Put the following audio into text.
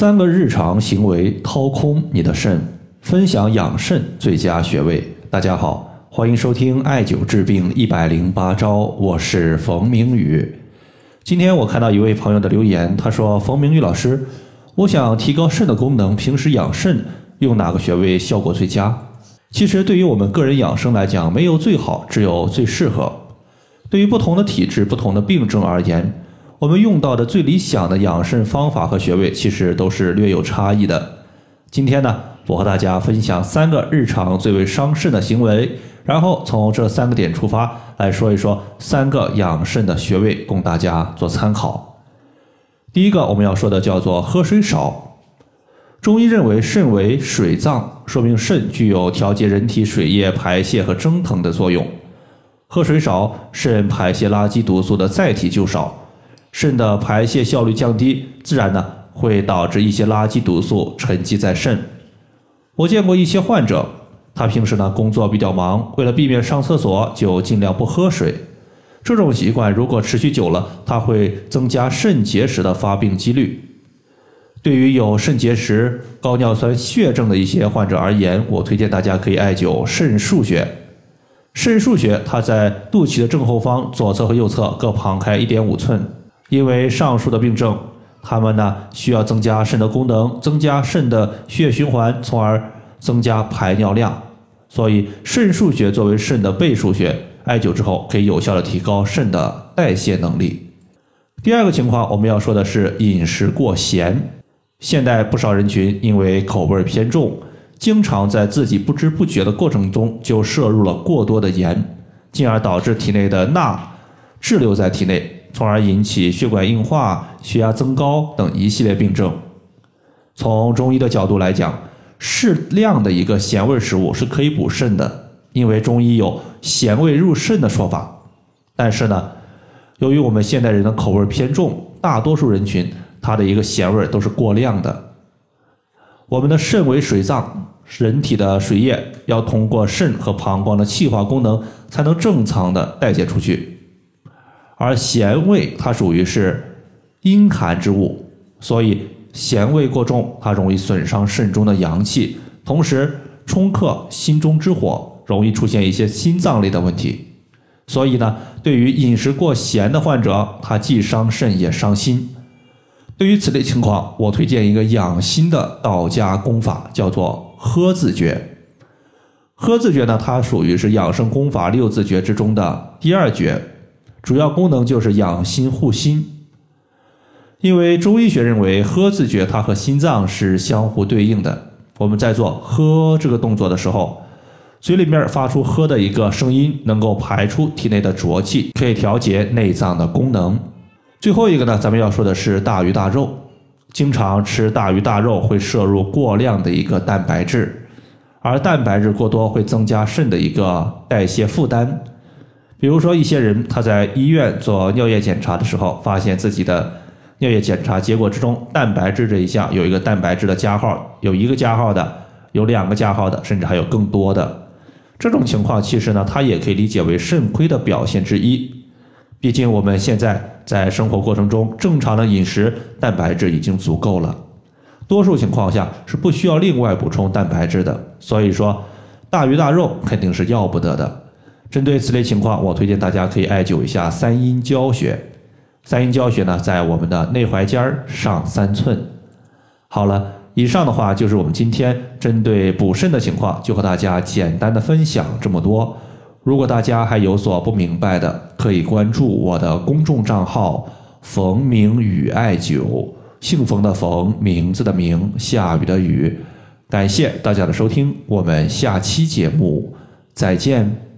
三个日常行为掏空你的肾，分享养肾最佳穴位。大家好，欢迎收听艾灸治病一百零八招，我是冯明宇。今天我看到一位朋友的留言，他说：“冯明宇老师，我想提高肾的功能，平时养肾用哪个穴位效果最佳？”其实对于我们个人养生来讲，没有最好，只有最适合。对于不同的体质、不同的病症而言。我们用到的最理想的养肾方法和穴位，其实都是略有差异的。今天呢，我和大家分享三个日常最为伤肾的行为，然后从这三个点出发来说一说三个养肾的穴位，供大家做参考。第一个我们要说的叫做喝水少。中医认为肾为水脏，说明肾具有调节人体水液排泄和蒸腾的作用。喝水少，肾排泄垃圾毒素的载体就少。肾的排泄效率降低，自然呢会导致一些垃圾毒素沉积在肾。我见过一些患者，他平时呢工作比较忙，为了避免上厕所，就尽量不喝水。这种习惯如果持续久了，它会增加肾结石的发病几率。对于有肾结石、高尿酸血症的一些患者而言，我推荐大家可以艾灸肾腧穴。肾腧穴它在肚脐的正后方，左侧和右侧各旁开一点五寸。因为上述的病症，他们呢需要增加肾的功能，增加肾的血液循环，从而增加排尿量。所以肾腧穴作为肾的背腧穴，艾灸之后可以有效的提高肾的代谢能力。第二个情况，我们要说的是饮食过咸。现代不少人群因为口味偏重，经常在自己不知不觉的过程中就摄入了过多的盐，进而导致体内的钠滞留在体内。从而引起血管硬化、血压增高等一系列病症。从中医的角度来讲，适量的一个咸味食物是可以补肾的，因为中医有咸味入肾的说法。但是呢，由于我们现代人的口味偏重，大多数人群它的一个咸味都是过量的。我们的肾为水脏，人体的水液要通过肾和膀胱的气化功能，才能正常的代谢出去。而咸味它属于是阴寒之物，所以咸味过重，它容易损伤肾中的阳气，同时冲克心中之火，容易出现一些心脏类的问题。所以呢，对于饮食过咸的患者，他既伤肾也伤心。对于此类情况，我推荐一个养心的道家功法，叫做喝字诀。喝字诀呢，它属于是养生功法六字诀之中的第二诀。主要功能就是养心护心，因为中医学认为喝字诀它和心脏是相互对应的。我们在做喝这个动作的时候，嘴里面发出喝的一个声音，能够排出体内的浊气，可以调节内脏的功能。最后一个呢，咱们要说的是大鱼大肉，经常吃大鱼大肉会摄入过量的一个蛋白质，而蛋白质过多会增加肾的一个代谢负担。比如说，一些人他在医院做尿液检查的时候，发现自己的尿液检查结果之中，蛋白质这一项有一个蛋白质的加号，有一个加号的，有两个加号的，甚至还有更多的。这种情况其实呢，它也可以理解为肾亏的表现之一。毕竟我们现在在生活过程中正常的饮食，蛋白质已经足够了，多数情况下是不需要另外补充蛋白质的。所以说，大鱼大肉肯定是要不得的。针对此类情况，我推荐大家可以艾灸一下三阴交穴。三阴交穴呢，在我们的内踝尖儿上三寸。好了，以上的话就是我们今天针对补肾的情况，就和大家简单的分享这么多。如果大家还有所不明白的，可以关注我的公众账号“冯明宇艾灸”，姓冯的冯，名字的名，下雨的雨。感谢大家的收听，我们下期节目再见。